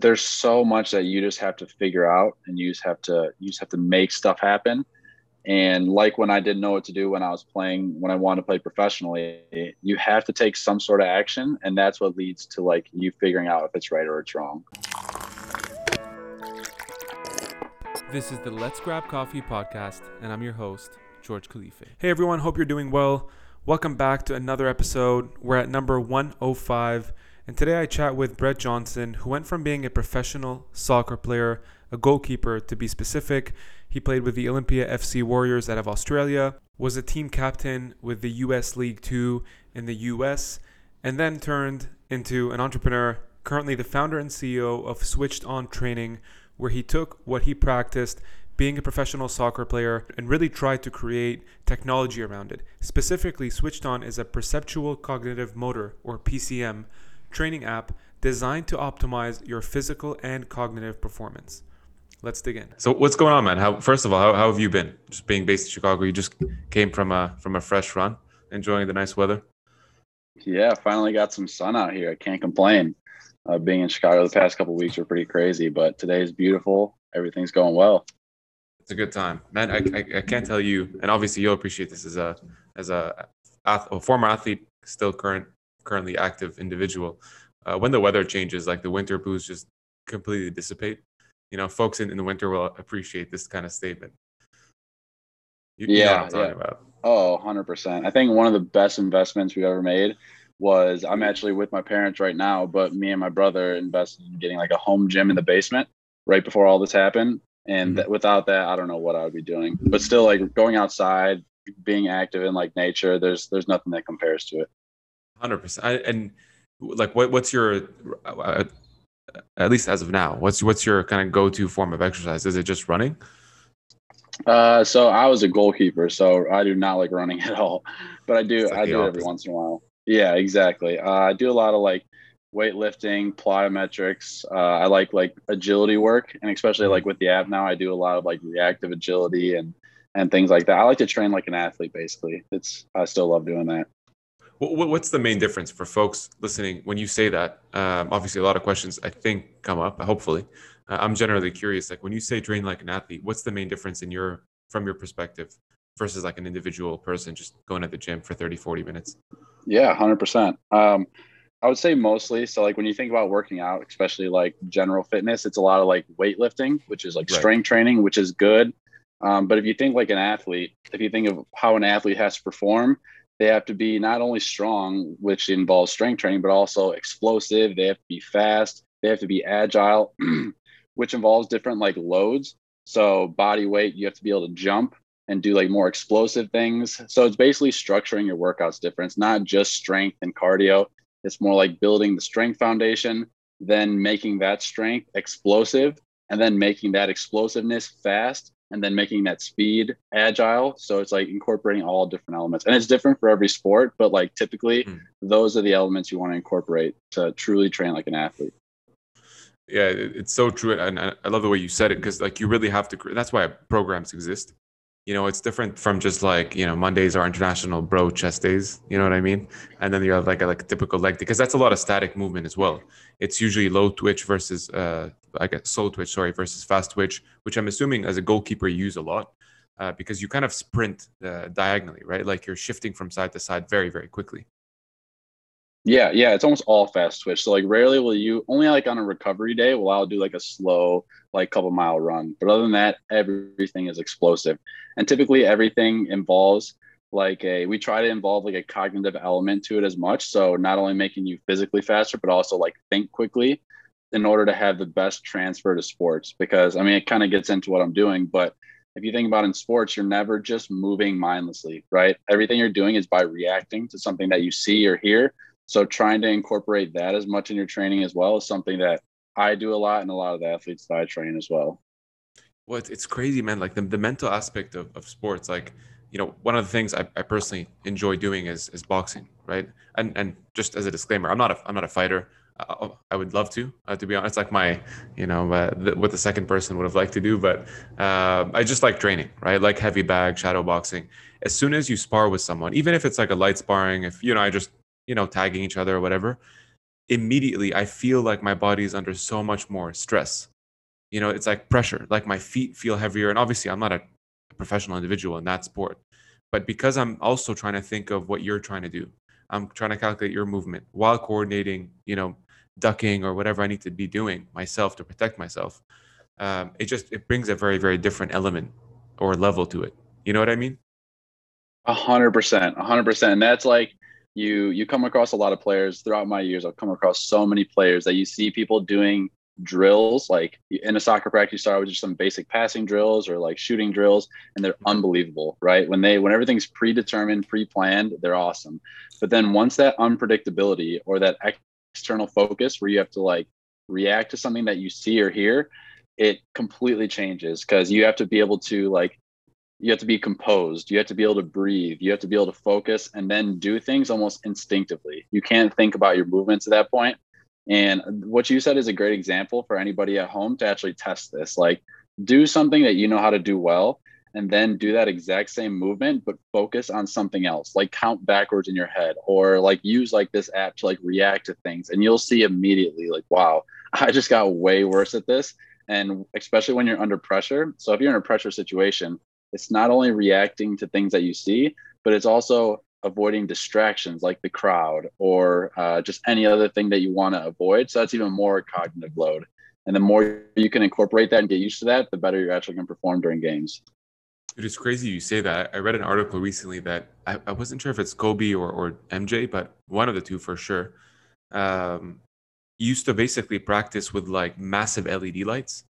there's so much that you just have to figure out and you just have to you just have to make stuff happen. And like when i didn't know what to do when i was playing when i wanted to play professionally you have to take some sort of action and that's what leads to like you figuring out if it's right or it's wrong. This is the let's grab coffee podcast and i'm your host george khalife. Hey everyone. Hope you're doing well. Welcome back to another episode. We're at number 105 and today I chat with Brett Johnson, who went from being a professional soccer player, a goalkeeper to be specific. He played with the Olympia FC Warriors out of Australia, was a team captain with the USL League Two in the US, and then turned into an entrepreneur, currently the founder and CEO of Switched On Training, where he took what he practiced being a professional soccer player and really tried to create technology around it. Specifically, Switched On is a perceptual cognitive motor, or PCM training app designed to optimize your physical and cognitive performance. Let's dig in. So what's going on, man? How first of all, how, how have you been? Just being based in Chicago, you just came from a from a fresh run, enjoying the nice weather. Yeah, finally got some sun out here. I can't complain. Uh, being in Chicago the past couple weeks were pretty crazy, but today is beautiful. Everything's going well. It's a good time, man. I, I, I can't tell you, and obviously you'll appreciate this as a as a, a former athlete, still current currently active individual, uh, when the weather changes, like the winter blues just completely dissipate. You know, folks in, in the winter will appreciate this kind of statement. You, yeah, you yeah. Oh, 100%. I think one of the best investments we've ever made was I'm actually with my parents right now, but me and my brother invested in getting like a home gym in the basement right before all this happened. And mm-hmm. without that, I don't know what I would be doing. But still, like going outside, being active in like nature, there's there's nothing that compares to it. Hundred percent. And like, what what's your uh, at least as of now? What's what's your kind of go to form of exercise? Is it just running? Uh, so I was a goalkeeper, so I do not like running at all, but I do like I do it every once in a while. Yeah, exactly. Uh, I do a lot of like weightlifting, plyometrics. Uh, I like like agility work, and especially like with the app now, I do a lot of like reactive agility and and things like that. I like to train like an athlete. Basically, it's I still love doing that. What's the main difference for folks listening when you say that? Um, obviously, a lot of questions I think come up. Hopefully, uh, I'm generally curious. Like when you say train like an athlete, what's the main difference in your from your perspective versus like an individual person just going at the gym for 30, 40 minutes? Yeah, hundred um, percent. I would say mostly. So like when you think about working out, especially like general fitness, it's a lot of like weightlifting, which is like right. strength training, which is good. Um, but if you think like an athlete, if you think of how an athlete has to perform, they have to be not only strong, which involves strength training, but also explosive. They have to be fast. They have to be agile, which involves different like loads. So body weight, you have to be able to jump and do like more explosive things. So it's basically structuring your workouts different. Not just strength and cardio. It's more like building the strength foundation, then making that strength explosive, and then making that explosiveness fast, and then making that speed agile. So it's like incorporating all different elements. And it's different for every sport, but like typically mm. those are the elements you want to incorporate to truly train like an athlete. Yeah, it's so true. And I love the way you said it because like you really have to, that's why programs exist. You know, it's different from just like, you know, Mondays are international bro chest days. You know what I mean? And then you have like a, like a typical leg because that's a lot of static movement as well. It's usually low twitch versus uh, I guess slow twitch, sorry, versus fast twitch, which I'm assuming as a goalkeeper you use a lot uh, because you kind of sprint uh, diagonally, right? Like you're shifting from side to side very, very quickly. Yeah, yeah, it's almost all fast twitch. So like rarely will you only like on a recovery day will I'll do like a slow like couple mile run. But other than that, everything is explosive. And typically everything involves like a we try to involve like a cognitive element to it as much. So not only making you physically faster, but also like think quickly in order to have the best transfer to sports because i mean it kind of gets into what i'm doing but if you think about in sports you're never just moving mindlessly right? Everything you're doing is by reacting to something that you see or hear. So trying to incorporate that as much in your training as well is something that i do a lot and a lot of the athletes that i train as well. Well it's it's crazy man like the, the mental aspect of, of sports like you know one of the things I, I personally enjoy doing is is boxing right? And and just as a disclaimer i'm not a i'm not a fighter uh, I would love to, uh, to be honest. Like my, you know, uh, what the second person would have liked to do, but uh, I just like training, right? Like heavy bag, shadow boxing. As soon as you spar with someone, even if it's like a light sparring, if you know, I just, you know, tagging each other or whatever, immediately I feel like my body is under so much more stress. You know, it's like pressure, like my feet feel heavier. And obviously, I'm not a professional individual in that sport. But because I'm also trying to think of what you're trying to do, I'm trying to calculate your movement while coordinating, you know, ducking or whatever I need to be doing myself to protect myself. Um, it just it brings a very very different element or level to it. You know what I mean? A hundred percent, a hundred percent. And that's like you you come across a lot of players throughout my years. I've come across so many players that you see people doing drills like in a soccer practice you start with just some basic passing drills or like shooting drills and they're unbelievable right when they when everything's predetermined pre-planned they're awesome but then once that unpredictability or that external focus where you have to like react to something that you see or hear it completely changes because you have to be able to like you have to be composed you have to be able to breathe you have to be able to focus and then do things almost instinctively you can't think about your movements at that point and what you said is a great example for anybody at home to actually test this. Like, do something that you know how to do well, and then do that exact same movement, but focus on something else, like count backwards in your head, or like use like this app to like react to things. And you'll see immediately, like, wow, I just got way worse at this. And especially when you're under pressure. So if you're in a pressure situation, it's not only reacting to things that you see, but it's also avoiding distractions like the crowd or uh, just any other thing that you want to avoid. So that's even more cognitive load. And the more you can incorporate that and get used to that, the better you're actually going to perform during games. It is crazy you say that. I read an article recently that I, I wasn't sure if it's Kobe or, or MJ, but one of the two for sure. Um, used to basically practice with like massive LED lights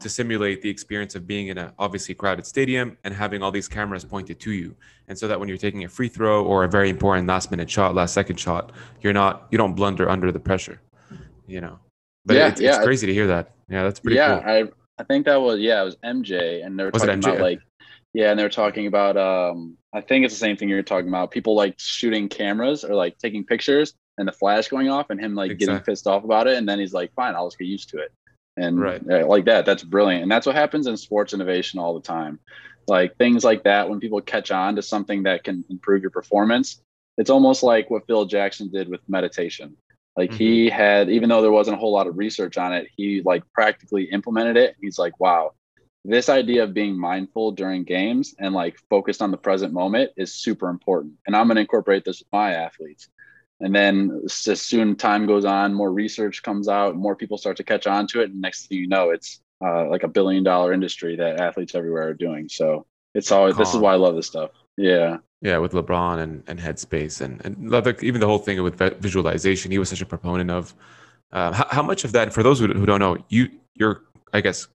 to simulate the experience of being in a obviously crowded stadium and having all these cameras pointed to you and so that when you're taking a free throw or a very important last minute shot last second shot you're not you don't blunder under the pressure you know but yeah, it's, yeah. it's crazy to hear that yeah that's pretty yeah cool. i i think that was yeah it was mj and they were was talking about like yeah and they're talking about um i think it's the same thing you're talking about people like shooting cameras or like taking pictures and the flash going off and him like exactly. getting pissed off about it and then he's like fine i'll just get used to it and right. like that that's brilliant and that's what happens in sports innovation all the time like things like that when people catch on to something that can improve your performance it's almost like what phil jackson did with meditation like mm-hmm. he had even though there wasn't a whole lot of research on it he like practically implemented it he's like wow this idea of being mindful during games and like focused on the present moment is super important and i'm going to incorporate this with my athletes. And then as soon time goes on more research comes out more people start to catch on to it and next thing you know it's uh, like a billion dollar industry that athletes everywhere are doing. So it's always Calm. this is why i love this stuff. Yeah. Yeah with lebron and, and headspace and, and even the whole thing with visualization he was such a proponent of uh, how, how, much of that for those who, who don't know you, you're i guess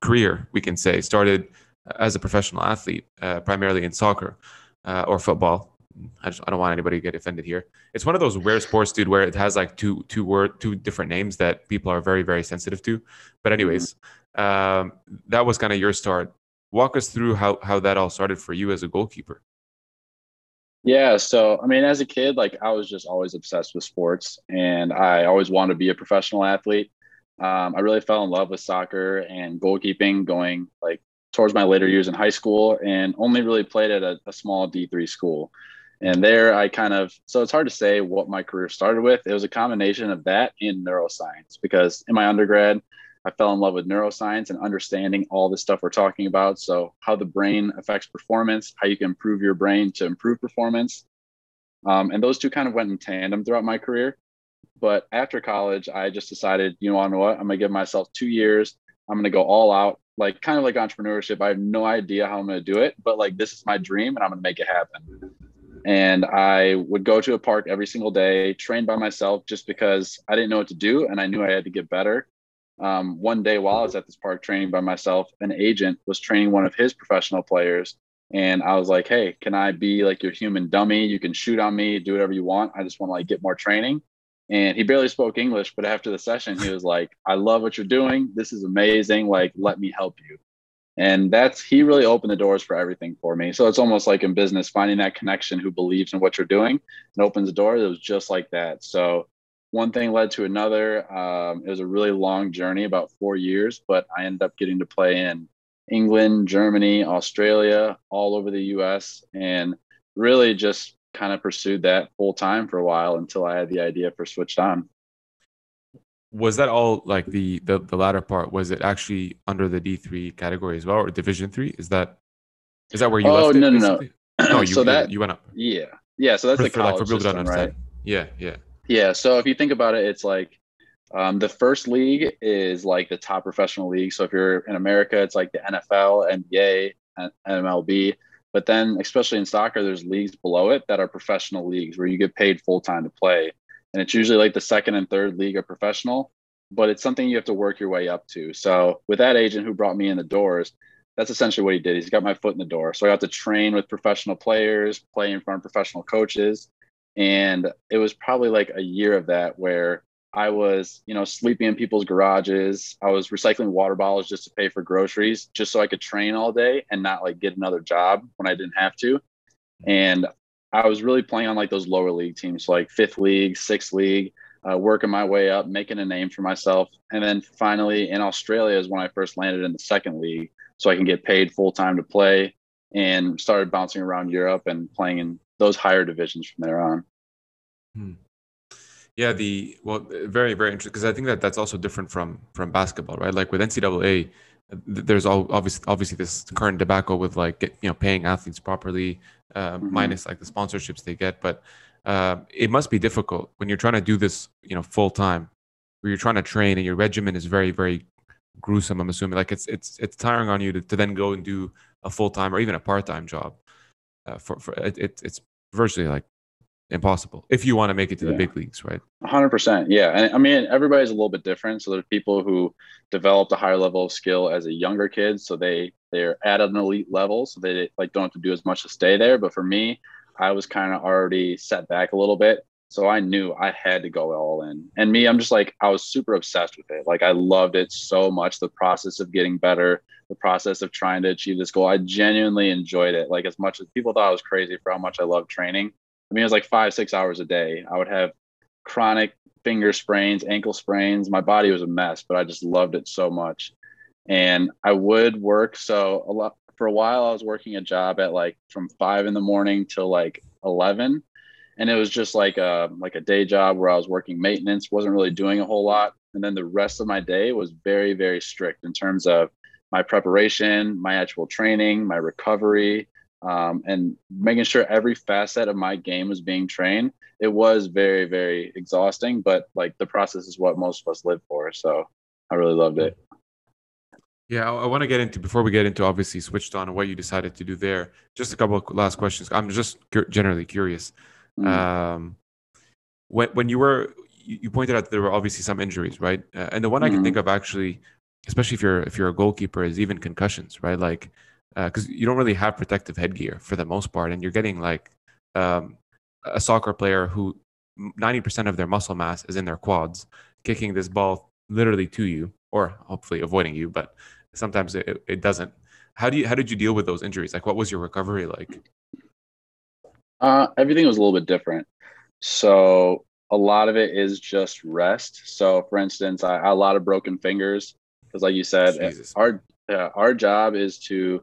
career we can say started as a professional athlete uh, primarily in soccer uh, or football I just I don't want anybody to get offended here. It's one of those rare sports, dude, where it has like two two word two different names that people are very very sensitive to. But anyways, um, that was kind of your start. Walk us through how how that all started for you as a goalkeeper. Yeah, so I mean, as a kid, like I was just always obsessed with sports, and I always wanted to be a professional athlete. Um, I really fell in love with soccer and goalkeeping going like towards my later years in high school, and only really played at a, a small D three school. And there I kind of, so it's hard to say what my career started with. It was a combination of that and neuroscience because in my undergrad, I fell in love with neuroscience and understanding all the stuff we're talking about. So, how the brain affects performance, how you can improve your brain to improve performance. Um, and those two kind of went in tandem throughout my career. But after college, I just decided, you know, what? I'm to give myself two years. I'm to go all out, like kind of like entrepreneurship. I have no idea how I'm to do it, but like this is my dream and I'm to make it happen and I would go to a park every single day, train by myself just because I didn't know what to do and I knew I had to get better. Um, one day while I was at this park training by myself, an agent was training one of his professional players. And I was like, hey, can I be like your human dummy? You can shoot on me, do whatever you want. I just want to like get more training. And he barely spoke English, but after the session, he was like, I love what you're doing. This is amazing. Like, let me help you and that's he really opened the doors for everything for me so it's almost like in business finding that connection who believes in what you're doing and opens the door it was just like that so one thing led to another um, it was a really long journey about four years but i ended up getting to play in england germany australia all over the us and really just kind of pursued that full time for a while until i had the idea for switched on was that all like the, the the latter part? Was it actually under the D three category as well, or Division three? Is that is that where you? Oh left no it, no no. no. You, so that you went up. yeah yeah. So that's For, the for, like, for system, right? understand. Yeah, yeah. Yeah. So if you think about it, it's like um, the first league is like the top professional league. So if you're in America, it's like the NFL, NBA, and MLB. But then, especially in soccer, there's leagues below it that are professional leagues where you get paid full time to play. And it's usually like the second and third league are professional, but it's something you have to work your way up to. So with that agent who brought me in the doors, that's essentially what he did. He's got my foot in the door. So I got to train with professional players, play in front of professional coaches. And it was probably like a year of that where I was, you know, sleeping in people's garages. I was recycling water bottles just to pay for groceries, just so I could train all day and not like get another job when I didn't have to. And I was really playing on like those lower league teams, like fifth league, sixth league, uh, working my way up, making a name for myself. And then finally in Australia is when I first landed in the second league, so I can get paid full time to play and started bouncing around Europe and playing in those higher divisions from there on. Yeah, the well, very very interesting because I think that that's also different from from basketball, right? Like with NCAA, there's all obviously obviously this current debacle with like get, you know paying athletes properly, uh, Mhm. minus like the sponsorships they get, but uh, it must be difficult when you're trying to do this, you know, full time, where you're trying to train and your regimen is very very gruesome. I'm assuming like it's it's it's tiring on you to, to then go and do a full time or even a part time job. Uh, for for it, it, it's virtually like impossible if you want to make it to the big leagues, right? hundred percent. Yeah. And I mean, everybody's a little bit different. So there's people who developed a higher level of skill as a younger kid. So they, they're at an elite level. So they like don't have to do as much to stay there. But for me, I was kind of already set back a little bit. So I knew I had to go all in. And me, I'm just like, I was super obsessed with it. Like I loved it so much. The process of getting better, the process of trying to achieve this goal. I genuinely enjoyed it. Like as much as people thought I was crazy for how much I loved training. I mean, it was like five, six hours a day. I would have chronic finger sprains, ankle sprains. My body was a mess, but I just loved it so much. And I would work. So a lot for a while, I was working a job at like from five in the morning till like 11. And it was just like a, like a day job where I was working maintenance, wasn't really doing a whole lot. And then the rest of my day was very, very strict in terms of my preparation, my actual training, my recovery, um, and making sure every facet of my game was being trained. It was very, very exhausting, but like the process is what most of us live for. So I really loved it. Yeah, I, I want to get into before we get into obviously switched on and what you decided to do there. Just a couple of last questions. I'm just cur- generally curious. Mm. Um, when when you were you you pointed out there were obviously some injuries, right? Uh, and the one I can Mhm. think of actually, especially if you're if you're a goalkeeper, is even concussions, right? Like because you don't really have protective headgear for the most part, and you're getting like um, a soccer player who 90% of their muscle mass is in their quads, kicking this ball literally to you, or hopefully avoiding you, but sometimes it, it doesn't. How do you how did you deal with those injuries? Like, what was your recovery like? Uh, everything was a little bit different. So a lot of it is just rest. So for instance, I, I had a lot of broken fingers because, like you said, Jesus. our uh, our job is to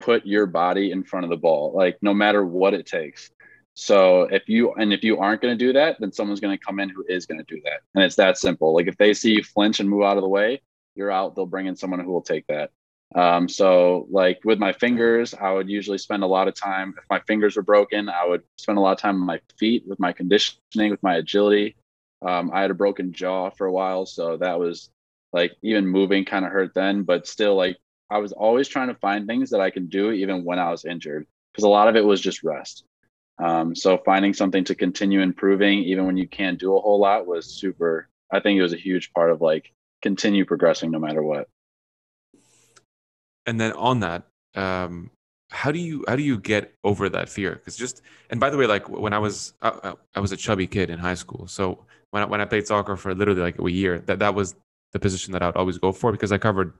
put your body in front of the ball, like no matter what it takes. So if you and if you aren't going to do that, then someone's going to come in who is going to do that, and it's that simple. Like if they see you flinch and move out of the way, you're out. They'll bring in someone who will take that. Um, so like with my fingers, I would usually spend a lot of time. If my fingers were broken, I would spend a lot of time on my feet with my conditioning, with my agility. Um, I had a broken jaw for a while, so that was like even moving kind of hurt then, but still like I was always trying to find things that I can do even when I was injured because a lot of it was just rest. Um, so finding something to continue improving even when you can't do a whole lot was super. I think it was a huge part of like continue progressing no matter what. and then on that um how do you how do you get over that fear because just and by the way like when i was I, I was a chubby kid in high school so when I, when I played soccer for literally like a year that that was the position that i would always go for because i covered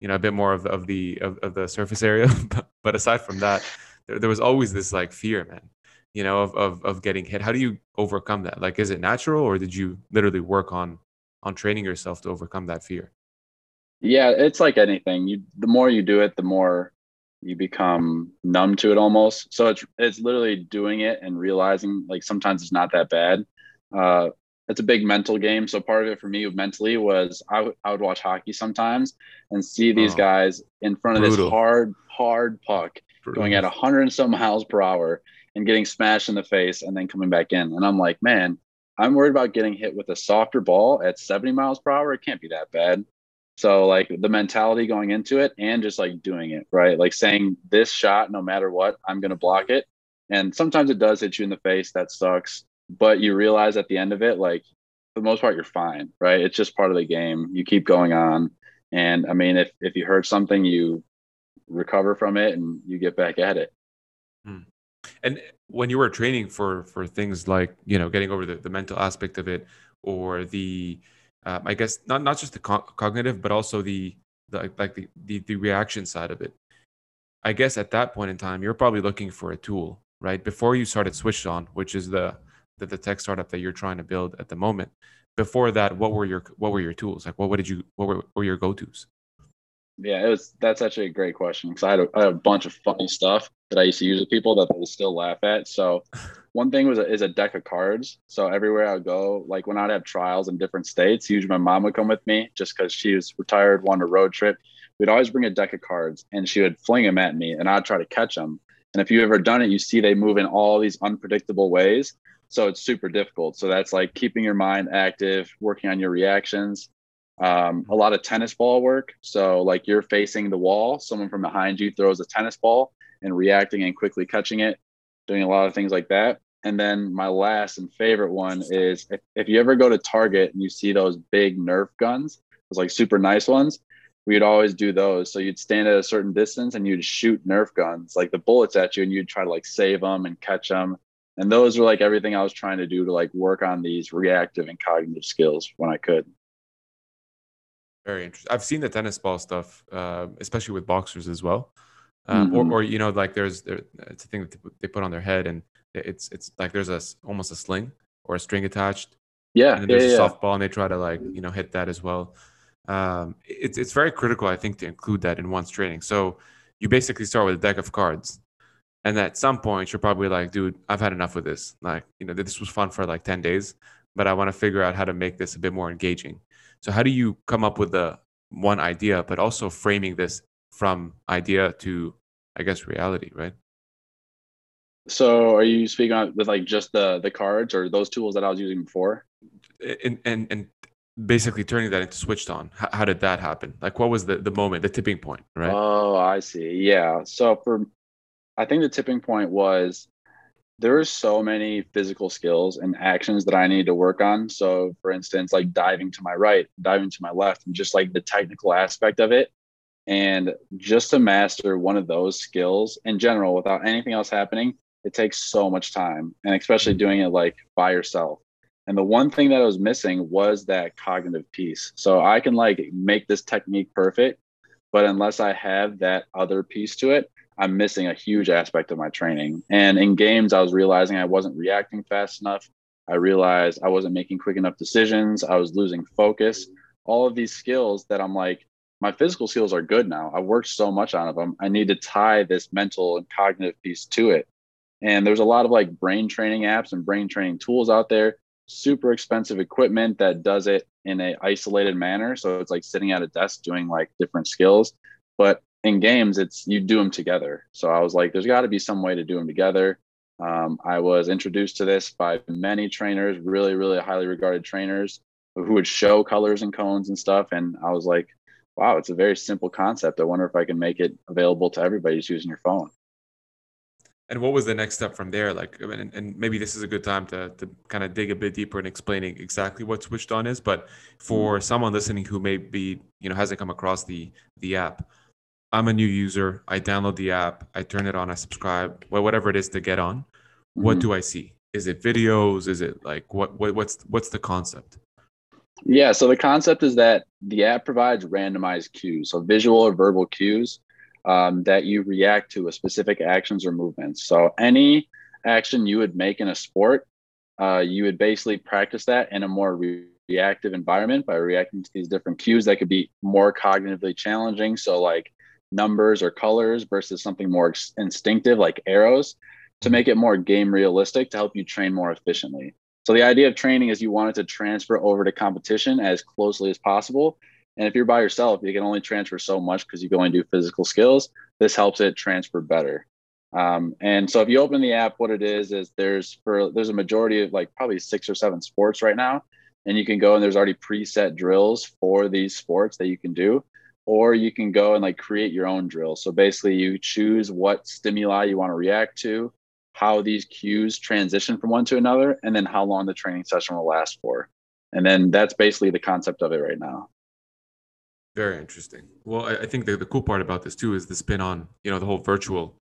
you know a bit more of the of the of, of the surface area but, but aside from that there, there was always this like fear man you know of, of of getting hit how do you overcome that like is it natural or did you literally work on on training yourself to overcome that fear Yeah, it's like anything. You the more you do it, the more you become numb to it almost. So it's it's literally doing it and realizing like sometimes it's not that bad. Uh, it's a big mental game. So part of it for me mentally was I, w- I would watch hockey sometimes and see these oh, guys in front of brutal. this hard, hard puck brutal. going at 100 and some miles per hour and getting smashed in the face and then coming back in. And I'm like, man, I'm worried about getting hit with a softer ball at 70 miles per hour. It can't be that bad. So like the mentality going into it and just like doing it, right? Like saying this shot, no matter what, I'm going to block it. And sometimes it does hit you in the face. That sucks. But you realize at the end of it, like for the most part, you're fine, right? It's just part of the game. You keep going on. And I mean, if, if you hurt something, you recover from it and you get back at it. Hmm. And when you were training for for things like you know getting over the, the mental aspect of it or the um, I guess not not just the co- cognitive, but also the, the like the, the the reaction side of it. I guess at that point in time, you're probably looking for a tool, right? Before you started Switched On, which is the the, the tech startup that you're trying to build at the moment. Before that, what were your what were your tools? Like, what, what did you what were, what were your go tos? Yeah, it was that's actually a great question because I, had had a bunch of funny stuff that I used to use with people that they still laugh at. So one thing was a, is a deck of cards. So everywhere I would go, like when I'd have trials in different states, usually my mom would come with me just because she was retired, wanted a road trip. We'd always bring a deck of cards and she would fling them at me and I'd try to catch them. And if you've ever done it, you see they move in all these unpredictable ways. So it's super difficult. So that's like keeping your mind active, working on your reactions um, a lot of tennis ball work. So, like you're facing the wall, someone from behind you throws a tennis ball and reacting and quickly catching it, doing a lot of things like that. And then my last and favorite one is if, if you ever go to Target and you see those big Nerf guns, those like super nice ones, we'd always do those. So you'd stand at a certain distance and you'd shoot Nerf guns, like the bullets at you, and you'd try to like save them and catch them. And those were like everything I was trying to do to like work on these reactive and cognitive skills when I could. Very interesting. I've seen the tennis ball stuff, uh, especially with boxers as well. Um, mm-hmm. or, or you know, like there's there, it's a thing that they put on their head, and it's it's like there's a almost a sling or a string attached. Yeah, and there's yeah, a yeah. softball, and they try to like you know hit that as well. Um, it's it's very critical, I think, to include that in one's training. So you basically start with a deck of cards, and at some point you're probably like, dude, I've had enough of this. Like you know, this was fun for like ten days, but I want to figure out how to make this a bit more engaging. So how do you come up with the one idea, but also framing this from idea to, I guess, reality, right? So are you speaking on with like just the the cards or those tools that I was using before? And and and basically turning that into switched on. How, how did that happen? Like what was the the moment, the tipping point, right? Oh, I see. Yeah. So for I think the tipping point was there are so many physical skills and actions that I need to work on. So, for instance, like diving to my right, diving to my left, and just like the technical aspect of it. And just to master one of those skills in general without anything else happening, it takes so much time. And especially mm-hmm. doing it like by yourself. And the one thing that I was missing was that cognitive piece. So I can like make this technique perfect, but unless I have that other piece to it, I'm missing a huge aspect of my training. And in games, I was realizing I wasn't reacting fast enough. I realized I wasn't making quick enough decisions. I was losing focus. All of these skills that I'm like, my physical skills are good now. I've worked so much on them. I need to tie this mental and cognitive piece to it. And there's a lot of like brain training apps and brain training tools out there, super expensive equipment that does it in a isolated manner. So it's like sitting at a desk doing like different skills. But in games, it's you do them together. So I was like, there's got to be some way to do them together. Um, I was introduced to this by many trainers, really, really highly regarded trainers who would show colors and cones and stuff. And I was like, wow, it's a very simple concept. I wonder if I can make it available to everybody just using your phone. And what was the next step from there? Like, and, and maybe this is a good time to, to kind of dig a bit deeper in explaining exactly what Switched On is. But for mm-hmm. someone listening who may be, you know, hasn't come across the the app, I'm a new user. I download the app, I turn it on, I subscribe, whatever it is to get on. Mm-hmm. What do I see? Is it videos? Is it like what, what what's what's the concept? Yeah, so the concept is that the app provides randomized cues, so visual or verbal cues um, that you react to with specific actions or movements. So any action you would make in a sport, uh, you would basically practice that in a more re- reactive environment by reacting to these different cues that could be more cognitively challenging. So like numbers or colors versus something more instinctive like arrows to make it more game realistic to help you train more efficiently. So the idea of training is you want it to transfer over to competition as closely as possible. And if you're by yourself, you can only transfer so much because you go and do physical skills. This helps it transfer better. Um, and so if you open the app, what it is is there's for there's a majority of like probably six or seven sports right now, and you can go and there's already preset drills for these sports that you can do, or you can go and like create your own drill. So basically, you choose what stimuli you want to react to, how these cues transition from one to another, and then how long the training session will last for. And then that's basically the concept of it right now. Very interesting. Well, I, I think the, the cool part about this too is the spin on, you know, the whole virtual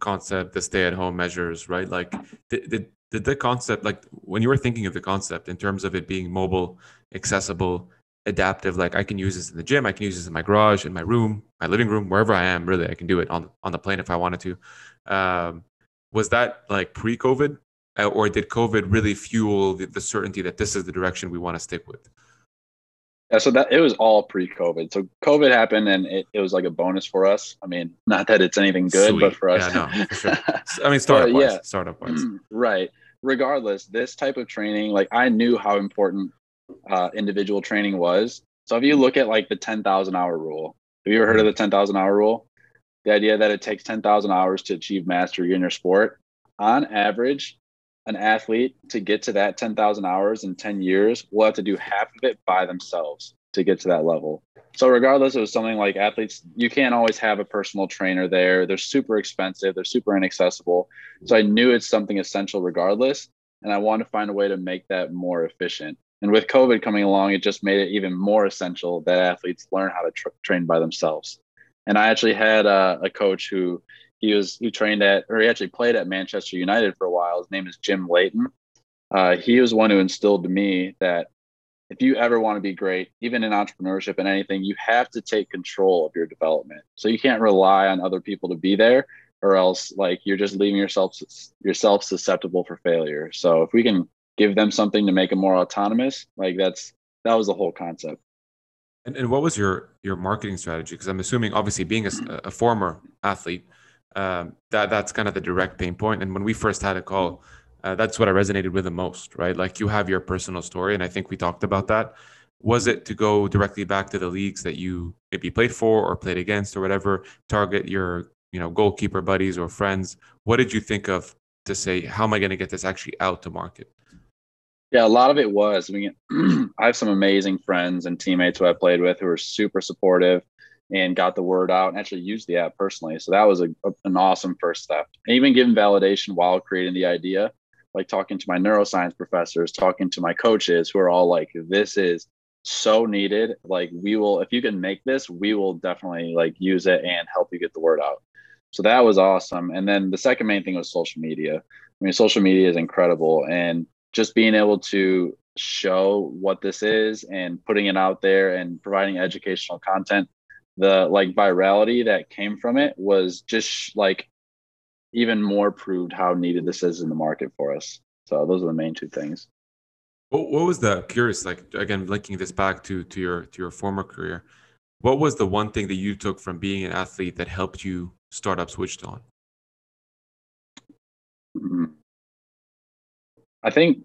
concept, the stay at home measures, right? Like, did, did, did the concept, like when you were thinking of the concept in terms of it being mobile, accessible, adaptive, like I can use this in the gym, I can use this in my garage, in my room, my living room, wherever I am, really, I can do it on, on the plane if I wanted to. Um, was that like pre COVID? Uh, or did COVID really fuel the, the certainty that this is the direction we want to stick with? Yeah, so that it was all pre-COVID. So COVID happened, and it, it was like a bonus for us. I mean, not that it's anything good, Sweet. but for us, yeah, no, for sure. I mean, startup wise, yeah. startup wise, right. Regardless, this type of training, like I knew how important uh, individual training was. So if you look at like the ten thousand hour rule, have you ever heard of the ten thousand hour rule? The idea that it takes ten thousand hours to achieve mastery in your sport. On average, an athlete to get to that 10,000 hours in 10 years will have to do half of it by themselves to get to that level. So regardless of something like athletes, you can't always have a personal trainer there. They're super expensive, they're super inaccessible. So I knew it's something essential regardless, and I wanted to find a way to make that more efficient. And with COVID coming along, it just made it even more essential that athletes learn how to tra- train by themselves. And I actually had a, a coach who he was he trained at or he actually played at Manchester United for a while. His name is Jim Leighton. Uh, he was one who instilled to me that if you ever want to be great, even in entrepreneurship and anything, you have to take control of your development. So you can't rely on other people to be there, or else like you're just leaving yourself yourself susceptible for failure. So if we can give them something to make them more autonomous, like that's that was the whole concept. And, and what was your your marketing strategy? Because I'm assuming, obviously, being a, a former athlete, um, that that's kind of the direct pain point. And when we first had a call, uh, that's what I resonated with the most, right? Like you have your personal story, and I think we talked about that. Was it to go directly back to the leagues that you maybe played for or played against or whatever? Target your you know goalkeeper buddies or friends. What did you think of to say how am I going to get this actually out to market? Yeah, a lot of it was. I mean, I have some amazing friends and teammates who I played with who are super supportive and got the word out and actually used the app personally. So that was a, a, an awesome first step. And even giving validation while creating the idea, like talking to my neuroscience professors, talking to my coaches who are all like, this is so needed. Like we will, if you can make this, we will definitely like use it and help you get the word out. So that was awesome. And then the second main thing was social media. I mean, social media is incredible and just being able to show what this is and putting it out there and providing educational content the like virality that came from it was just like even more proved how needed this is in the market for us. So those are the main two things. What, what was the curious like again linking this back to to your to your former career? What was the one thing that you took from being an athlete that helped you start up Switched On? Mm-hmm. I think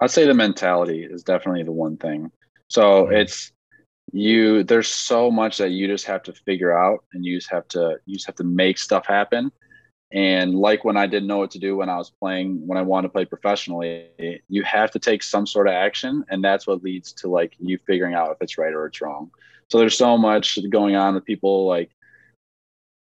I'd say the mentality is definitely the one thing. So mm-hmm. it's you there's so much that you just have to figure out and you just have to you just have to make stuff happen and like when i didn't know what to do when i was playing when i wanted to play professionally you have to take some sort of action and that's what leads to like you figuring out if it's right or it's wrong so there's so much going on with people like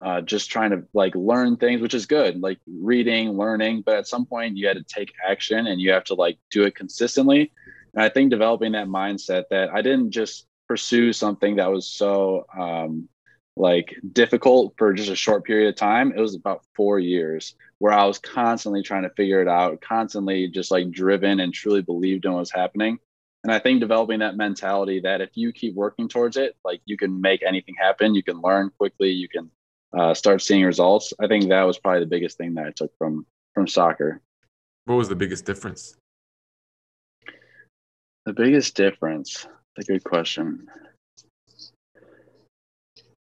uh, just trying to like learn things which is good like reading learning but at some point you had to take action and you have to like do it consistently. And i think developing that mindset that i didn't just pursue something that was so um, like difficult for just a short period of time it was about four years where i was constantly trying to figure it out constantly just like driven and truly believed in what was happening. And i think developing that mentality that if you keep working towards it like you can make anything happen you can learn quickly you can uh, start seeing results i think that was probably the biggest thing that i took from from soccer what was the biggest difference the biggest difference a good question.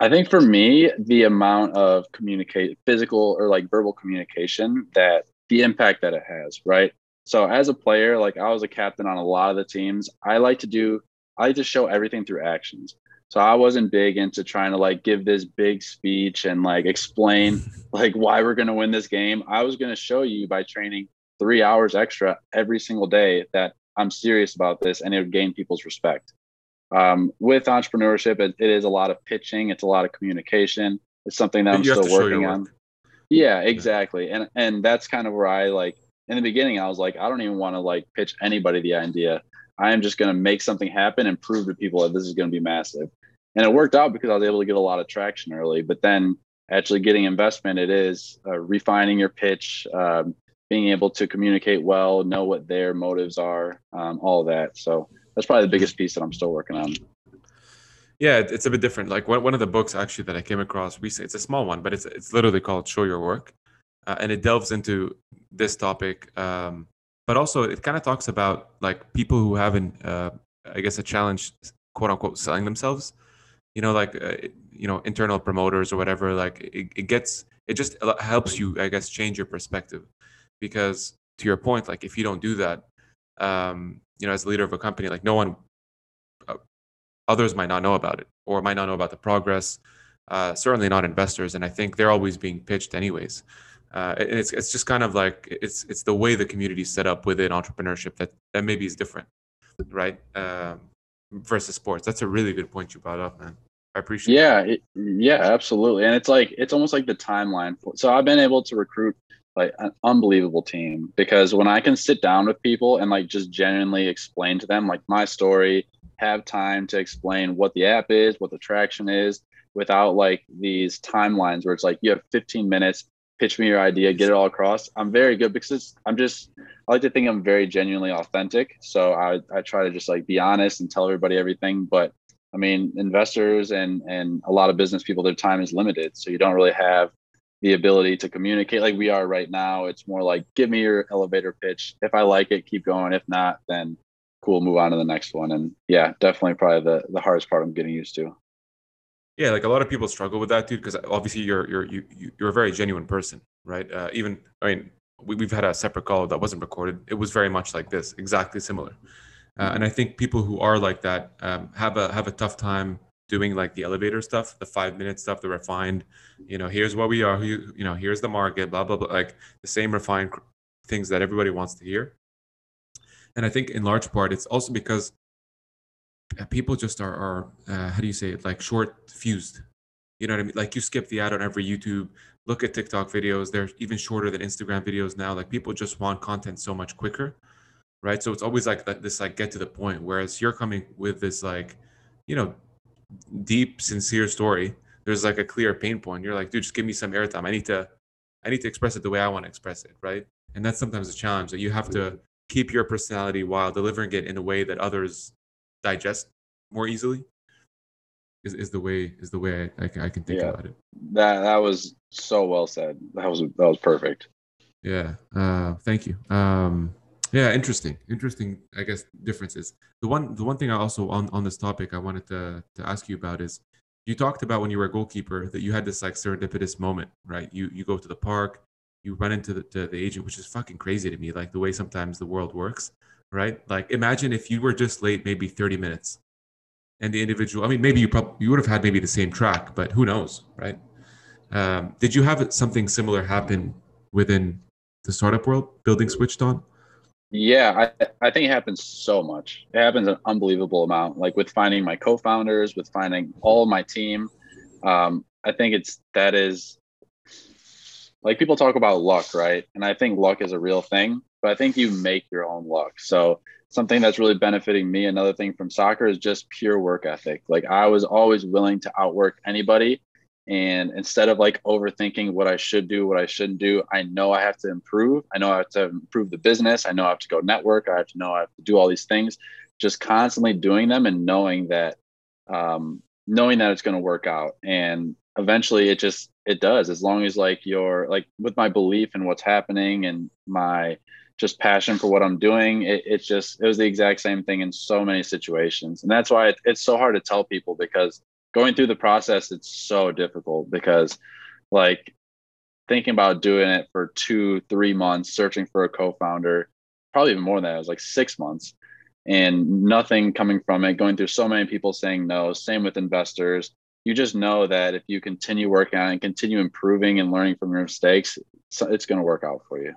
I think for me, the amount of communicate physical or like verbal communication that the impact that it has, right? So as a player, like I was a captain on a lot of the teams. I like to do I like to show everything through actions. So I wasn't big into trying to like give this big speech and like explain like why we're going to win this game. I was going to show you by training 3 hours extra every single day that I'm serious about this and it would gain people's respect. Um, with entrepreneurship, it, it is a lot of pitching. It's a lot of communication. It's something that I'm still working on. Yeah, exactly. And and that's kind of where I like in the beginning. I was like, I don't even want to like pitch anybody the idea. I am just going to make something happen and prove to people that this is going to be massive. And it worked out because I was able to get a lot of traction early. But then actually getting investment, it is uh, refining your pitch, um, being able to communicate well, know what their motives are, um, all that. So that's probably the biggest piece that I'm still working on. Yeah, it's a bit different. Like one, one of the books actually that I came across recently, it's a small one, but it's it's literally called Show Your Work, uh, and it delves into this topic. Um, but also, it kind of talks about like people who haven't, uh, I guess, a challenge, quote unquote, selling themselves. You know, like uh, you know, internal promoters or whatever. Like it, it gets, it just helps you, I guess, change your perspective, because to your point, like if you don't do that, um, you know, as a leader of a company, like no one, uh, others might not know about it or might not know about the progress. Uh, certainly not investors, and I think they're always being pitched anyways. Uh, it's it's just kind of like it's it's the way the community is set up within entrepreneurship that that maybe is different, right? Um, versus sports. That's a really good point you brought up, man. I appreciate. Yeah, it, yeah, absolutely. And it's like it's almost like the timeline. So I've been able to recruit like an unbelievable team because when I can sit down with people and like just genuinely explain to them like my story, have time to explain what the app is, what the traction is, without like these timelines where it's like you have 15 minutes, pitch me your idea, get it all across. I'm very good because I'm just I like to think I'm very genuinely authentic. So I I try to just like be honest and tell everybody everything. But I mean, investors and and a lot of business people, their time is limited, so you don't really have the ability to communicate like we are right now. It's more like, give me your elevator pitch. If I like it, keep going. If not, then cool, move on to the next one. And yeah, definitely probably the, the hardest part I'm getting used to. Yeah, like a lot of people struggle with that, dude, because obviously you're you're you you're a very genuine person, right? Uh, even I mean, we, we've had a separate call that wasn't recorded. It was very much like this, exactly similar. Uh, and I think people who are like that um, have a have a tough time doing like the elevator stuff, the five minute stuff, the refined, you know, here's what we are, you, you know, here's the market, blah, blah, blah, like the same refined things that everybody wants to hear. And I think in large part, it's also because uh, people just are, are uh, how do you say it, like short fused. You know what I mean? Like you skip the ad on every YouTube, look at TikTok videos. They're even shorter than Instagram videos now. Like people just want content so much quicker. Right. So it's always like this, like get to the point. Whereas you're coming with this, like, you know, deep, sincere story, there's like a clear pain point. You're like, dude, just give me some airtime. I need to, I need to express it the way I want to express it, right? And that's sometimes a challenge that you have to keep your personality while delivering it in a way that others digest more easily. Is, is the way is the way I, I, I can think yeah, about it. That that was so well said. That was that was perfect. Yeah. Uh, thank you. Um, yeah, interesting. Interesting, I guess, differences. The one the one thing I also on, on this topic I wanted to to ask you about is you talked about when you were a goalkeeper that you had this like serendipitous moment, right? You you go to the park, you run into the, to the agent, which is fucking crazy to me, like the way sometimes the world works, right? Like imagine if you were just late maybe 30 minutes and the individual, I mean, maybe you probably you would have had maybe the same track, but who knows, right? Um, did you have something similar happen within the startup world, building switched on? Yeah, I, I think it happens so much. It happens an unbelievable amount. Like with finding my co-founders, with finding all my team. Um, I think it's that is like people talk about luck, right? And I think luck is a real thing, but I think you make your own luck. So something that's really benefiting me, another thing from soccer is just pure work ethic. Like I was always willing to outwork anybody and instead of like overthinking what I should do, what I shouldn't do, I know I have to improve. I know I have to improve the business. I know I have to go network. I have to know I have to do all these things. Just constantly doing them and knowing that, um, knowing that it's going to work out. And eventually, it just it does. As long as like you're like with my belief in what's happening and my just passion for what I'm doing, it, it's just it was the exact same thing in so many situations. And that's why it, it's so hard to tell people because going through the process it's so difficult because like thinking about doing it for two three months searching for a co-founder probably even more than that. It was like six months and nothing coming from it, going through so many people saying no. Same with investors. You just know that if you continue working on it and continue improving and learning from your mistakes, it's going to work out for you.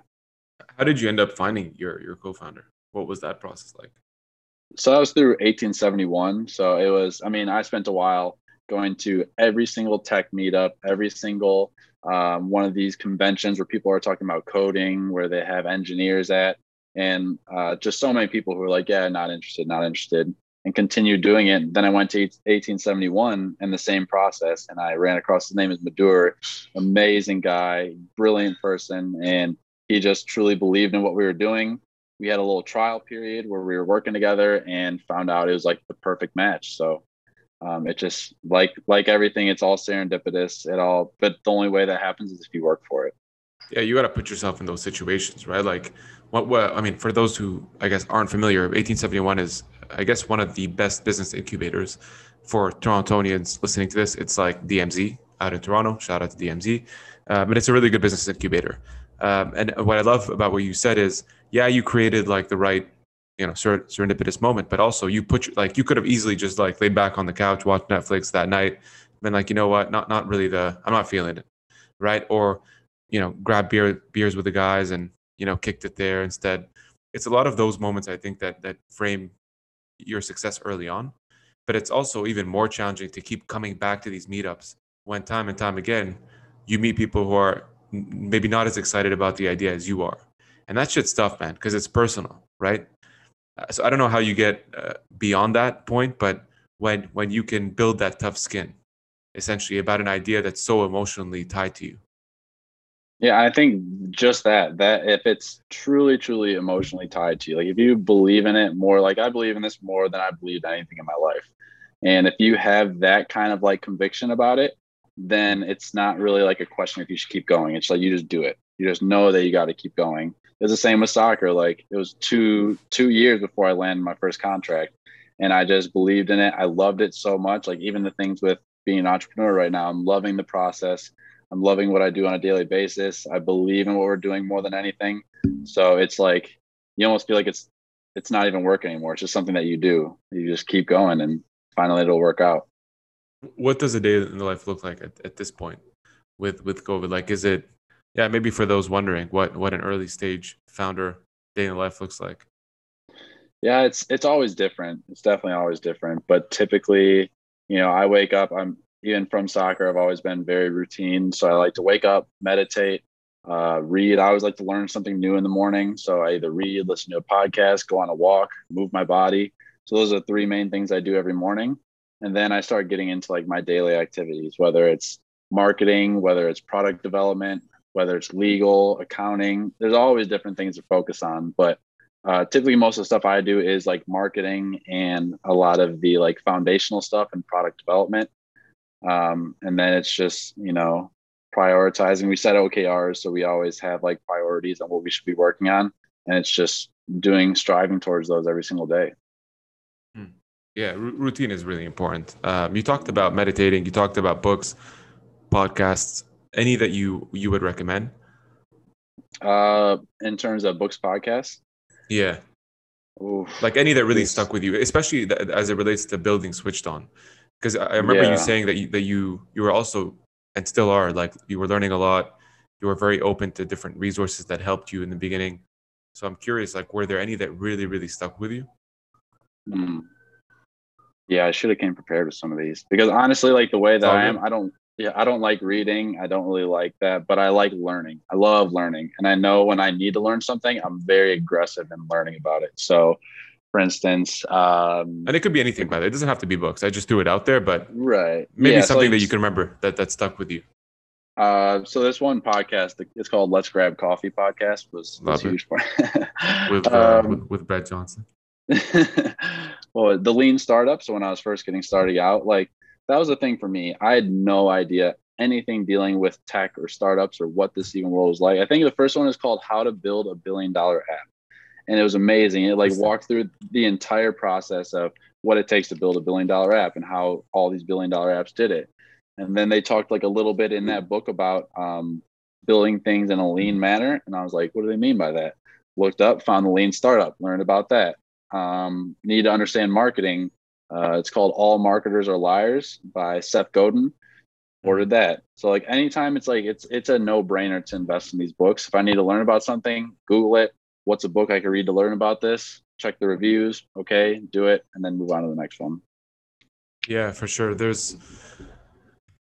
How did you end up finding your your co-founder? What was that process like? So that was through 1871. So it was, I mean, I spent a while going to every single tech meetup, every single um, one of these conventions where people are talking about coding, where they have engineers at, and uh, just so many people who were like, yeah, not interested, not interested, and continued doing it. Then I went to 1871 and the same process, and I ran across his name is Madhur, amazing guy, brilliant person, and he just truly believed in what we were doing. We had a little trial period where we were working together and found out it was like the perfect match. So um, it just like like everything, it's all serendipitous. It all, but the only way that happens is if you work for it. Yeah, you got to put yourself in those situations, right? Like, what? What? I mean, for those who I guess aren't familiar, 1871 is, I guess, one of the best business incubators for Torontonians listening to this. It's like DMZ out in Toronto. Shout out to DMZ, uh, but it's a really good business incubator. Um, and what I love about what you said is, yeah, you created like the right you know ser- serendipitous moment but also you put like you could have easily just like laid back on the couch watched netflix that night been like you know what? Not not really the i'm not feeling it. Right? Or you know grab beer beers with the guys and you know kicked it there instead. It's a lot of those moments i think that that frame your success early on but it's also even more challenging to keep coming back to these meetups when time and time again you meet people who are maybe not as excited about the idea as you are. And that shit's tough man because it's personal right? Uh, so I don't know how you get uh, beyond that point, but when when you can build that tough skin, essentially about an idea that's so emotionally tied to you. Yeah, I think just that that if it's truly truly emotionally tied to you, like if you believe in it more, like I believe in this more than I believed anything in my life, and if you have that kind of like conviction about it, then it's not really like a question if you should keep going. It's like you just do it. You just know that you got to keep going It's the same with soccer. Like it was two two years before I landed my first contract, and I just believed in it. I loved it so much. Like even the things with being an entrepreneur right now, I'm loving the process. I'm loving what I do on a daily basis. I believe in what we're doing more than anything. So it's like you almost feel like it's it's not even work anymore. It's just something that you do. You just keep going, and finally it'll work out. What does a day in the life look like at, at this point with with COVID? Like, is it yeah, maybe for those wondering what what an early stage founder day in the life looks like. Yeah, it's it's always different. It's definitely always different. But typically, you know, I wake up. I'm even from soccer. I've always been very routine. So I like to wake up, meditate, uh, read. I always like to learn something new in the morning. So I either read, listen to a podcast, go on a walk, move my body. So those are three main things I do every morning. And then I start getting into like my daily activities, whether it's marketing, whether it's product development, whether it's legal, accounting. There's always different things to focus on, but uh, typically most of the stuff I do is like marketing and a lot of the like foundational stuff and product development. Um, and then it's just you know prioritizing. We set OKRs, so we always have like priorities on what we should be working on, and it's just doing striving towards those every single day. Yeah, r- routine is really important. Um, you talked about meditating. You talked about books, podcasts any that you you would recommend? Uh, in terms of books, podcasts. Yeah. Oof. Like any that really stuck with you, especially as it relates to building switched on, because I remember yeah. you saying that you that you you were also and still are like you were learning a lot. You were very open to different resources that helped you in the beginning. So I'm curious, like, were there any that really really stuck with you? Mm. Yeah, I should have came prepared with some of these because honestly, like the way that I am, I don't yeah, I don't like reading. I don't really like that, but I like learning. I love learning. And I know when I need to learn something, I'm very aggressive in learning about it. So, for instance, um, and it could be anything, by the way. It doesn't have to be books. I just threw it out there, but right. Maybe yeah, something so like, that you can remember that that stuck with you. Uh, so this one podcast, it's called Let's Grab Coffee podcast, was, was huge with, uh, um, with with Brett Johnson. well, the lean startup. So when I was first getting started out, like that was the thing for me. I had no idea anything dealing with tech or startups or what this even world was like. I think the first one is called How to Build a Billion Dollar App. And it was amazing. It like walked through the entire process of what it takes to build a billion dollar app and how all these billion dollar apps did it. And then they talked like a little bit in that book about um, building things in a lean manner. And I was like, what do they mean by that? looked up, found the lean startup, learned about that. Um, need to understand marketing. Uh, it's called All Marketers Are Liars by Seth Godin. Ordered that. So like anytime it's like it's it's a no brainer to invest in these books. If I need to learn about something, Google it. What's a book I can read to learn about this? Check the reviews. Okay, do it, and then move on to the next one. Yeah, for sure. There's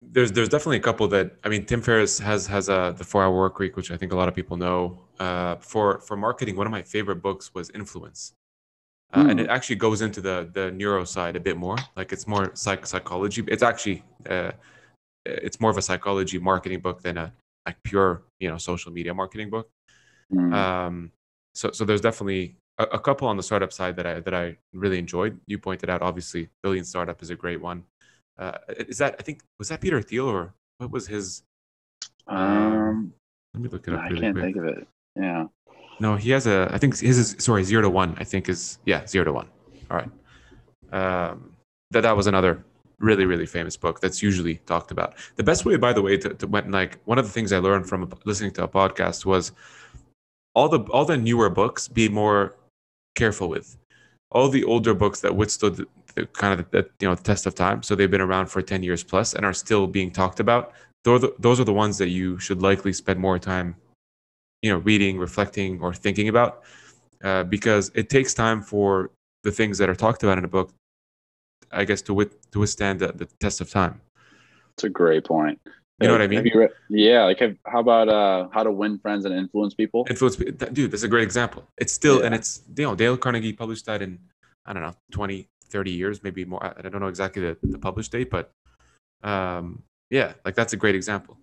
there's there's definitely a couple that I mean Tim Ferriss has has a the four hour work week, which I think a lot of people know. Uh, for for marketing, one of my favorite books was Influence. Uh, and it hmm. actually goes into the the neuro side a bit more like it's more psych psychology it's actually uh, it's more of a psychology marketing book than a like pure you know social media marketing book mm. um so so there's definitely a, a, couple on the startup side that i that i really enjoyed you pointed out obviously billion startup is a great one uh, is that I think was that Peter Thiel or what was his? Um, let me look it up. I really can't quick. think of it. Yeah. No, he has a. I think his is sorry zero to one. I think is yeah zero to one. All right. Um, that that was another really really famous book that's usually talked about. The best way, by the way, to, to when like one of the things I learned from listening to a podcast was all the all the newer books be more careful with all the older books that withstood the kind of the, you know test of time. So they've been around for ten years plus and are still being talked about. Those those are the ones that you should likely spend more time, you know, reading, reflecting, or thinking about, uh, because it takes time for the things that are talked about in a book, I guess, to with, to withstand the, the test of time. It's a great point. You know what I mean? Yeah. Like, have, how about uh, how to win friends and influence people? Influence, dude. That's a great example. It's still, yeah. and it's you know, Dale Carnegie published that in I don't know, 20, 30 years, maybe more. I don't know exactly the, the published date, but um, yeah, like that's a great example.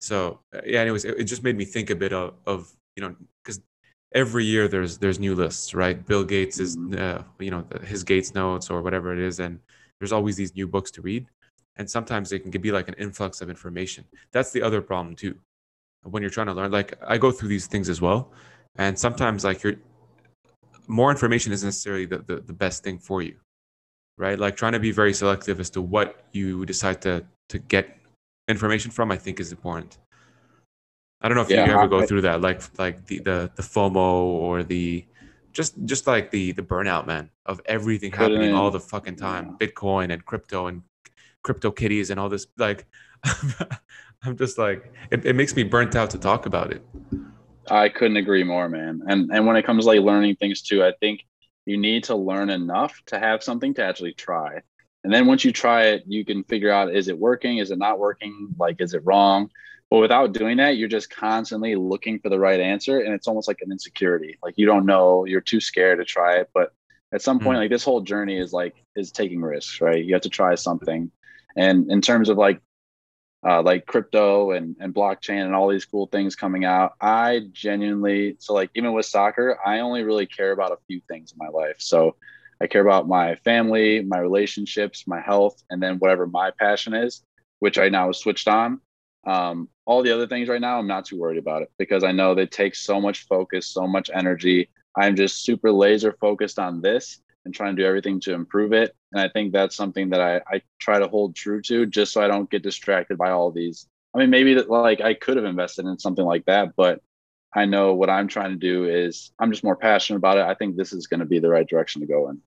So uh, yeah, anyways, it, it just made me think a bit of, of you know, because every year there's there's new lists, right? Bill Gates is, mm-hmm. uh, you know, his Gates notes or whatever it is, and there's always these new books to read, and sometimes it can be like an influx of information. That's the other problem too, when you're trying to learn. Like I go through these things as well, and sometimes like you're more information isn't necessarily the, the, the best thing for you right like trying to be very selective as to what you decide to to get information from i think is important i don't know if yeah, you ever go I, through that like like the, the the fomo or the just just like the the burnout man of everything happening all the fucking time yeah. bitcoin and crypto and crypto kitties and all this like i'm just like it, it makes me burnt out to talk about it I couldn't agree more, man. And and when it comes to like learning things too, I think you need to learn enough to have something to actually try. And then once you try it, you can figure out is it working? Is it not working? Like, is it wrong? But without doing that, you're just constantly looking for the right answer. And it's almost like an insecurity. Like you don't know, you're too scared to try it. But at some point, mm. like this whole journey is like is taking risks, right? You have to try something. And in terms of like uh, like crypto and, and blockchain and all these cool things coming out. I genuinely, so like even with soccer, I only really care about a few things in my life. So I care about my family, my relationships, my health, and then whatever my passion is, which right now switched on. Um, all the other things right now, I'm not too worried about it because I know they take so much focus, so much energy. I'm just super laser focused on this and trying to do everything to improve it. And I think that's something that I, I try to hold true to just so I don't get distracted by all these. I mean, maybe that like I could have invested in something like that, but I know what I'm trying to do is I'm just more passionate about it. I think this is going to be the right direction to go in.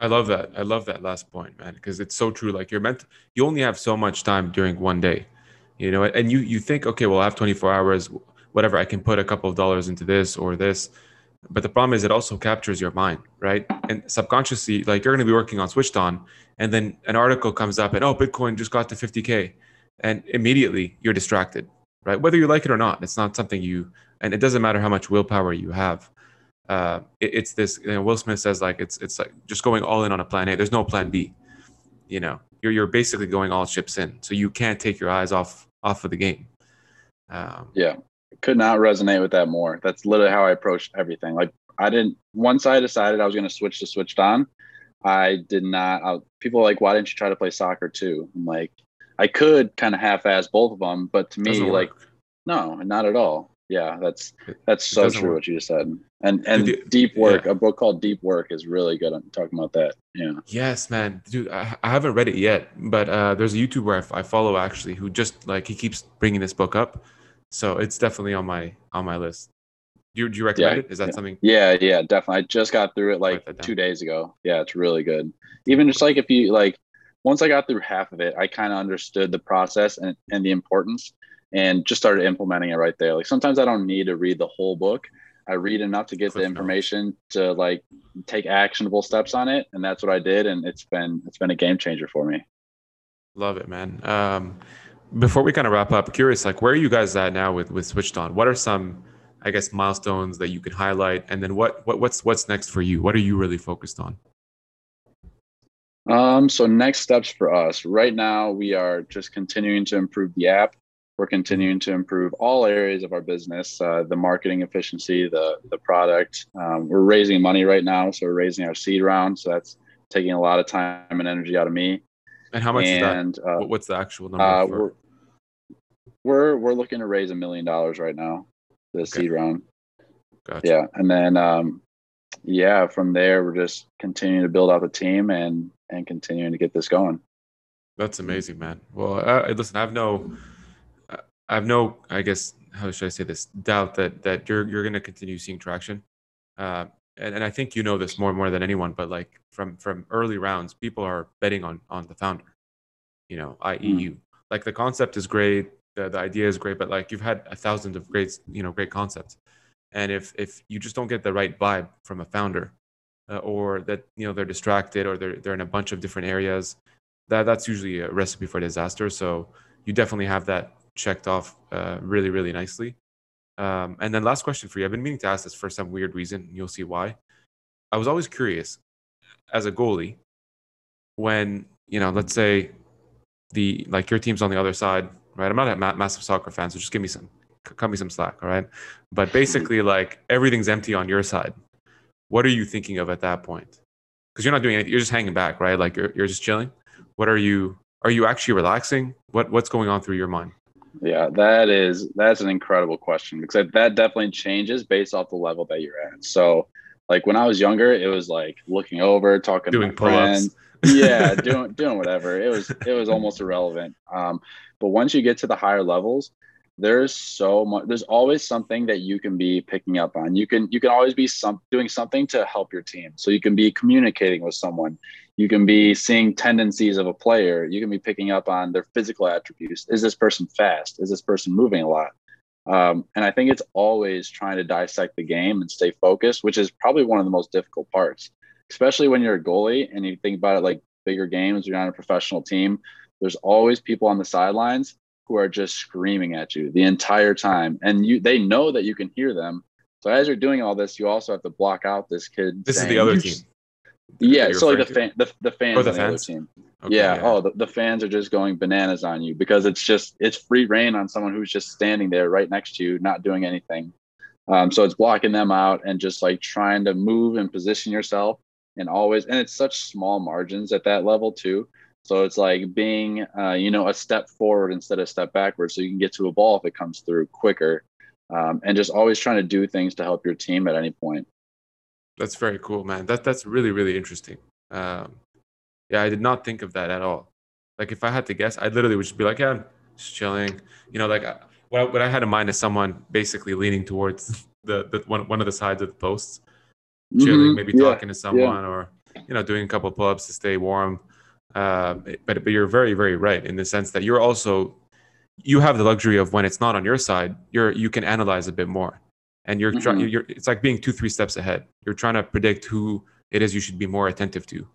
I love that. I love that last point, man, because it's so true. Like you're meant, you only have so much time during one day, you know, and you you think, okay, well, I have 24 hours, whatever. I can put a couple of dollars into this or this, but the problem is it also captures your mind, right? And subconsciously, like you're going to be working on switched on, and then an article comes up and oh, Bitcoin just got to 50k, and immediately you're distracted, right? Whether you like it or not, it's not something you, and it doesn't matter how much willpower you have. Uh, it, it's this. You know, Will Smith says like it's it's like just going all in on a plan A. There's no plan B. You know, you're you're basically going all chips in, so you can't take your eyes off off of the game. Um, yeah could not resonate with that more. That's literally how I approached everything. Like I didn't once I decided I was going to switch to switched on, I did not. I, people like, why didn't you try to play soccer too? I'm like, I could kind of half-ass both of them, but to me, like, no, not at all. Yeah, that's that's so true work. what you just said. And and dude, deep work, yeah. a book called Deep Work is really good I'm talking about that. Yeah. Yes, man, dude. I, I haven't read it yet, but uh, there's a YouTuber I, I follow actually who just like he keeps bringing this book up so it's definitely on my on my list. Do you, do you recommend Yeah, it? Is that yeah. something? Yeah, yeah, definitely. I just got through it like two days ago. Yeah, it's really good. Even just like if you like, once I got through half of it, I kind of understood the process and, and the importance and just started implementing it right there. Like sometimes I don't need to read the whole book. I read enough to get the information to like take actionable steps on it. And that's what I did. And it's been, it's been a game changer for me. Love it, man. Um, before we kind of wrap up, curious, like where are you guys at now with with Switched On? What are some, I guess, milestones that you can highlight, and then what what what's what's next for you? What are you really focused on? Um, so next steps for us right now, we are just continuing to improve the app. We're continuing to improve all areas of our business, uh, the marketing efficiency, the the product. Um, we're raising money right now, so we're raising our seed round. So that's taking a lot of time and energy out of me. And how much is that? and uh, What's the actual number? uh, for, we're, we're we're looking to raise a million dollars right now, the Okay. seed round. gotcha. Yeah, and then um, yeah, from there we're just continuing to build out the team and and continuing to get this going. That's amazing, man. Well, uh, listen, I have no, I have no, I guess, how should I say this? Doubt that that you're you're going to continue seeing traction, uh, and and I think you know this more and more than anyone. But like from from early rounds, people are betting on on the founder, you know, i.e. Mm. you. Like the concept is great, the the idea is great, but like you've had a thousand of great you know great concepts, and if if you just don't get the right vibe from a founder, uh, or that you know they're distracted or they're they're in a bunch of different areas that that's usually a recipe for disaster so you definitely have that checked off uh, really really nicely. Um, and then last question for you. I've been meaning to ask this for some weird reason and you'll see why. I was always curious as a goalie when you know let's say the like your team's on the other side right? I'm not a ma- massive soccer fan so just give me some cut me some slack all right? But basically like everything's empty on your side. What are you thinking of at that point? Because you're not doing anything you're just hanging back right? Like you're, you're just chilling. What are you are you actually relaxing? What what's going on through your mind Yeah, that is that's an incredible question because that- definitely changes based off the level that you're at. So, like when I was younger, it was like looking over, talking doing to my friend. pull-ups yeah, doing doing whatever. It was it was almost irrelevant. Um, but once you get to the higher levels, there's so much. There's always something that you can be picking up on. You can you can always be some doing something to help your team. So you can be communicating with someone. You can be seeing tendencies of a player. You can be picking up on their physical attributes. Is this person fast? Is this person moving a lot? Um, and I think it's always trying to dissect the game and stay focused, which is probably one of the most difficult parts, especially when you're a goalie and you think about it like bigger games, you're on a professional team. There's always people on the sidelines who are just screaming at you the entire time. And you they know that you can hear them. So as you're doing all this, you also have to block out this kid. this is the other team Yeah, so like the fan the, the fans Oh, the on the other team Okay, yeah. Oh, the, the fans are just going bananas on you because it's just it's free rein on someone who's just standing there right next to you, not doing anything. Um, so it's blocking them out and just like trying to move and position yourself and always and it's such small margins at that level too. So it's like being uh, you know a step forward instead of a step backwards, so you can get to a ball if it comes through quicker, um, and just always trying to do things to help your team at any point. That's very cool, man. That that's really really interesting. Um, yeah, I did not think of that at all. Like if I had to guess, I literally would just be like, yeah, I'm just chilling. You know, like uh, what I, what I had in mind is someone basically leaning towards the, the one one of the sides of the posts, chilling, Mhm. maybe Yeah. talking to someone, or you know, doing a couple of pull-ups to stay warm. Uh, but but you're very very right in the sense that you're also you have the luxury of when it's not on your side, you're you can analyze a bit more, and you're trying. Mhm. You're it's like being two three steps ahead. You're trying to predict who it is you should be more attentive to.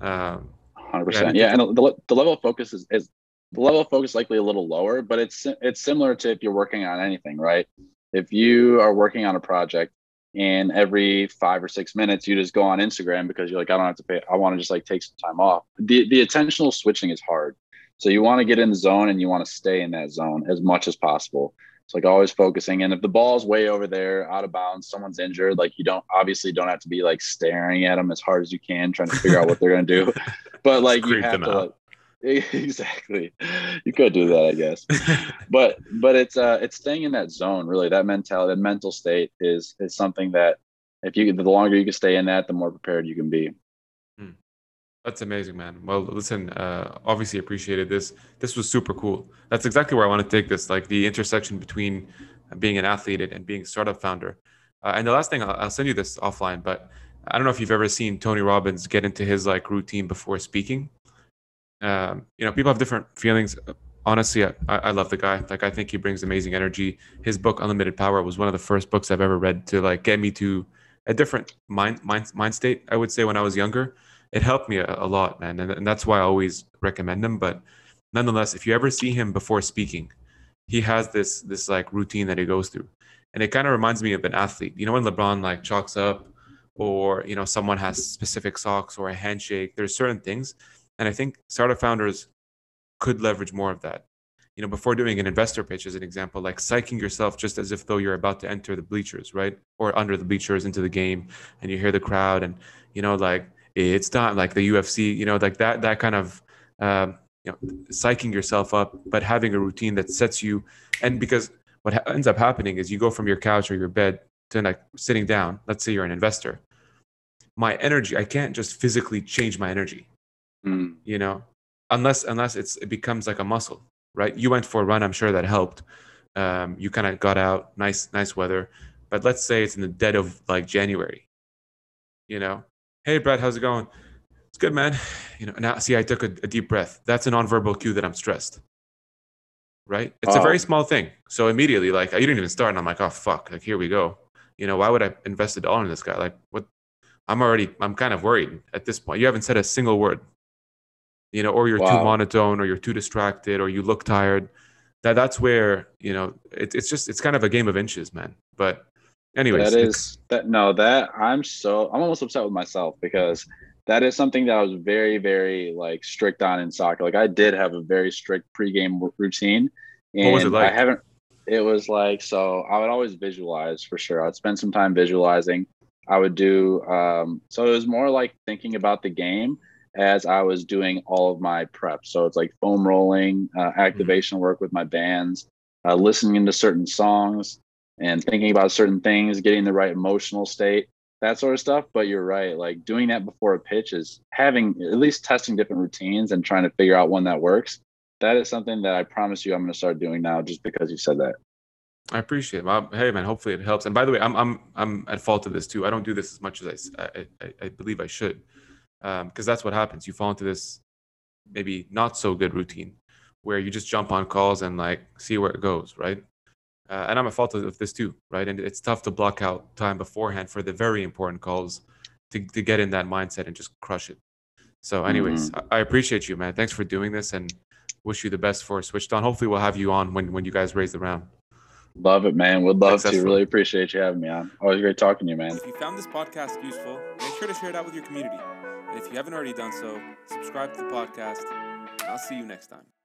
Um, Hundred Yeah, I percent. Yeah, and the, the level of focus is, is the level of focus likely a little lower, but it's it's similar to if you're working on anything, right? If you are working on a project and every five or six minutes you just go on Instagram because you're like, I don't have to pay, I want to just like take some time off. The the attentional switching is hard. So you want to get in the zone and you want to stay in that zone as much as possible. It's like always focusing. And if the ball's way over there, out of bounds, someone's injured, like you don't obviously don't have to be like staring at them as hard as you can, trying to figure out what they're gonna do. But like you have to like exactly. You could do that, I guess. But but it's uh it's staying in that zone, really. That mentality, that mental state is is something that if you the longer you can stay in that, the more prepared you can be. That's amazing, man. Well, listen, uh, obviously appreciated this. This was super cool. That's exactly where I want to take this, like the intersection between being an athlete and being a startup founder. Uh, and the last thing, I'll, I'll send you this offline, but I don't know if you've ever seen Tony Robbins get into his like routine before speaking. Um, you know, people have different feelings. Honestly, I, I love the guy. Like, I think he brings amazing energy. His book, Unlimited Power, was one of the first books I've ever read to like get me to a different mind mind mind state. I would say when I was younger, it helped me a, a lot, man, and, and that's why I always recommend him. But nonetheless, if you ever see him before speaking, he has this this like routine that he goes through, and it kind of reminds me of an athlete. You know, when LeBron like chalks up, or you know, someone has specific socks or a handshake. There's certain things, and I think startup founders could leverage more of that. You know, before doing an investor pitch, as an example, like psyching yourself just as if though you're about to enter the bleachers, right, or under the bleachers into the game, and you hear the crowd, and you know, like it's not like the UFC, you know, like that that kind of um, you know psyching yourself up, but having a routine that sets you. And because what ha- ends up happening is you go from your couch or your bed to like sitting down. Let's say you're an investor. My energy, I can't just physically change my energy. Mm. You know, unless unless it's it becomes like a muscle, right? You went for a run. I'm sure that helped. Um, you kind of got out, nice nice weather. But let's say it's in the dead of like January. You know, Hey, Brett, how's it going? It's good, man. You know, now see, I took a, a deep breath. That's a nonverbal cue that I'm stressed. Right? It's a very small thing. So immediately, like, you didn't even start, and I'm like, oh fuck, like here we go. You know, why would I invest it all in this guy? Like, what? I'm already, I'm kind of worried at this point. You haven't said a single word. You know, or you're wow. too monotone, or you're too distracted, or you look tired. That that's where you know it, it's just it's kind of a game of inches, man. But anyways that is that no that i'm so i'm almost upset with myself because that is something that i was very very like strict on in soccer like i did have a very strict pregame routine and what was it like? i haven't it was like so i would always visualize for sure i'd spend some time visualizing i would do um, so it was more like thinking about the game as i was doing all of my prep so it's like foam rolling uh, mm-hmm. activation work with my bands uh, listening to certain songs and thinking about certain things, getting the right emotional state, that sort of stuff. But you're right, like doing that before a pitch is having at least testing different routines and trying to figure out one that works. That is something that I promise you I'm going to start doing now just because you said that. I appreciate it. Well, hey man, hopefully it helps. And by the way, I'm I'm I'm at fault of this too. I don't do this as much as I I, I believe I should, because um, that's what happens. You fall into this maybe not so good routine where you just jump on calls and like see where it goes, right? Uh, and I'm a fault of this too, right? And it's tough to block out time beforehand for the very important calls to, to get in that mindset and just crush it. So, anyways, mm-hmm. I, I, appreciate you, man. Thanks for doing this and wish you the best for Switched On. Hopefully, we'll have you on when, when you guys raise the round. Love it, man. Would love to. Really appreciate you having me on. Always great talking to you, man. If you found this podcast useful, make sure to share it out with your community. And if you haven't already done so, subscribe to the podcast. And I'll see you next time.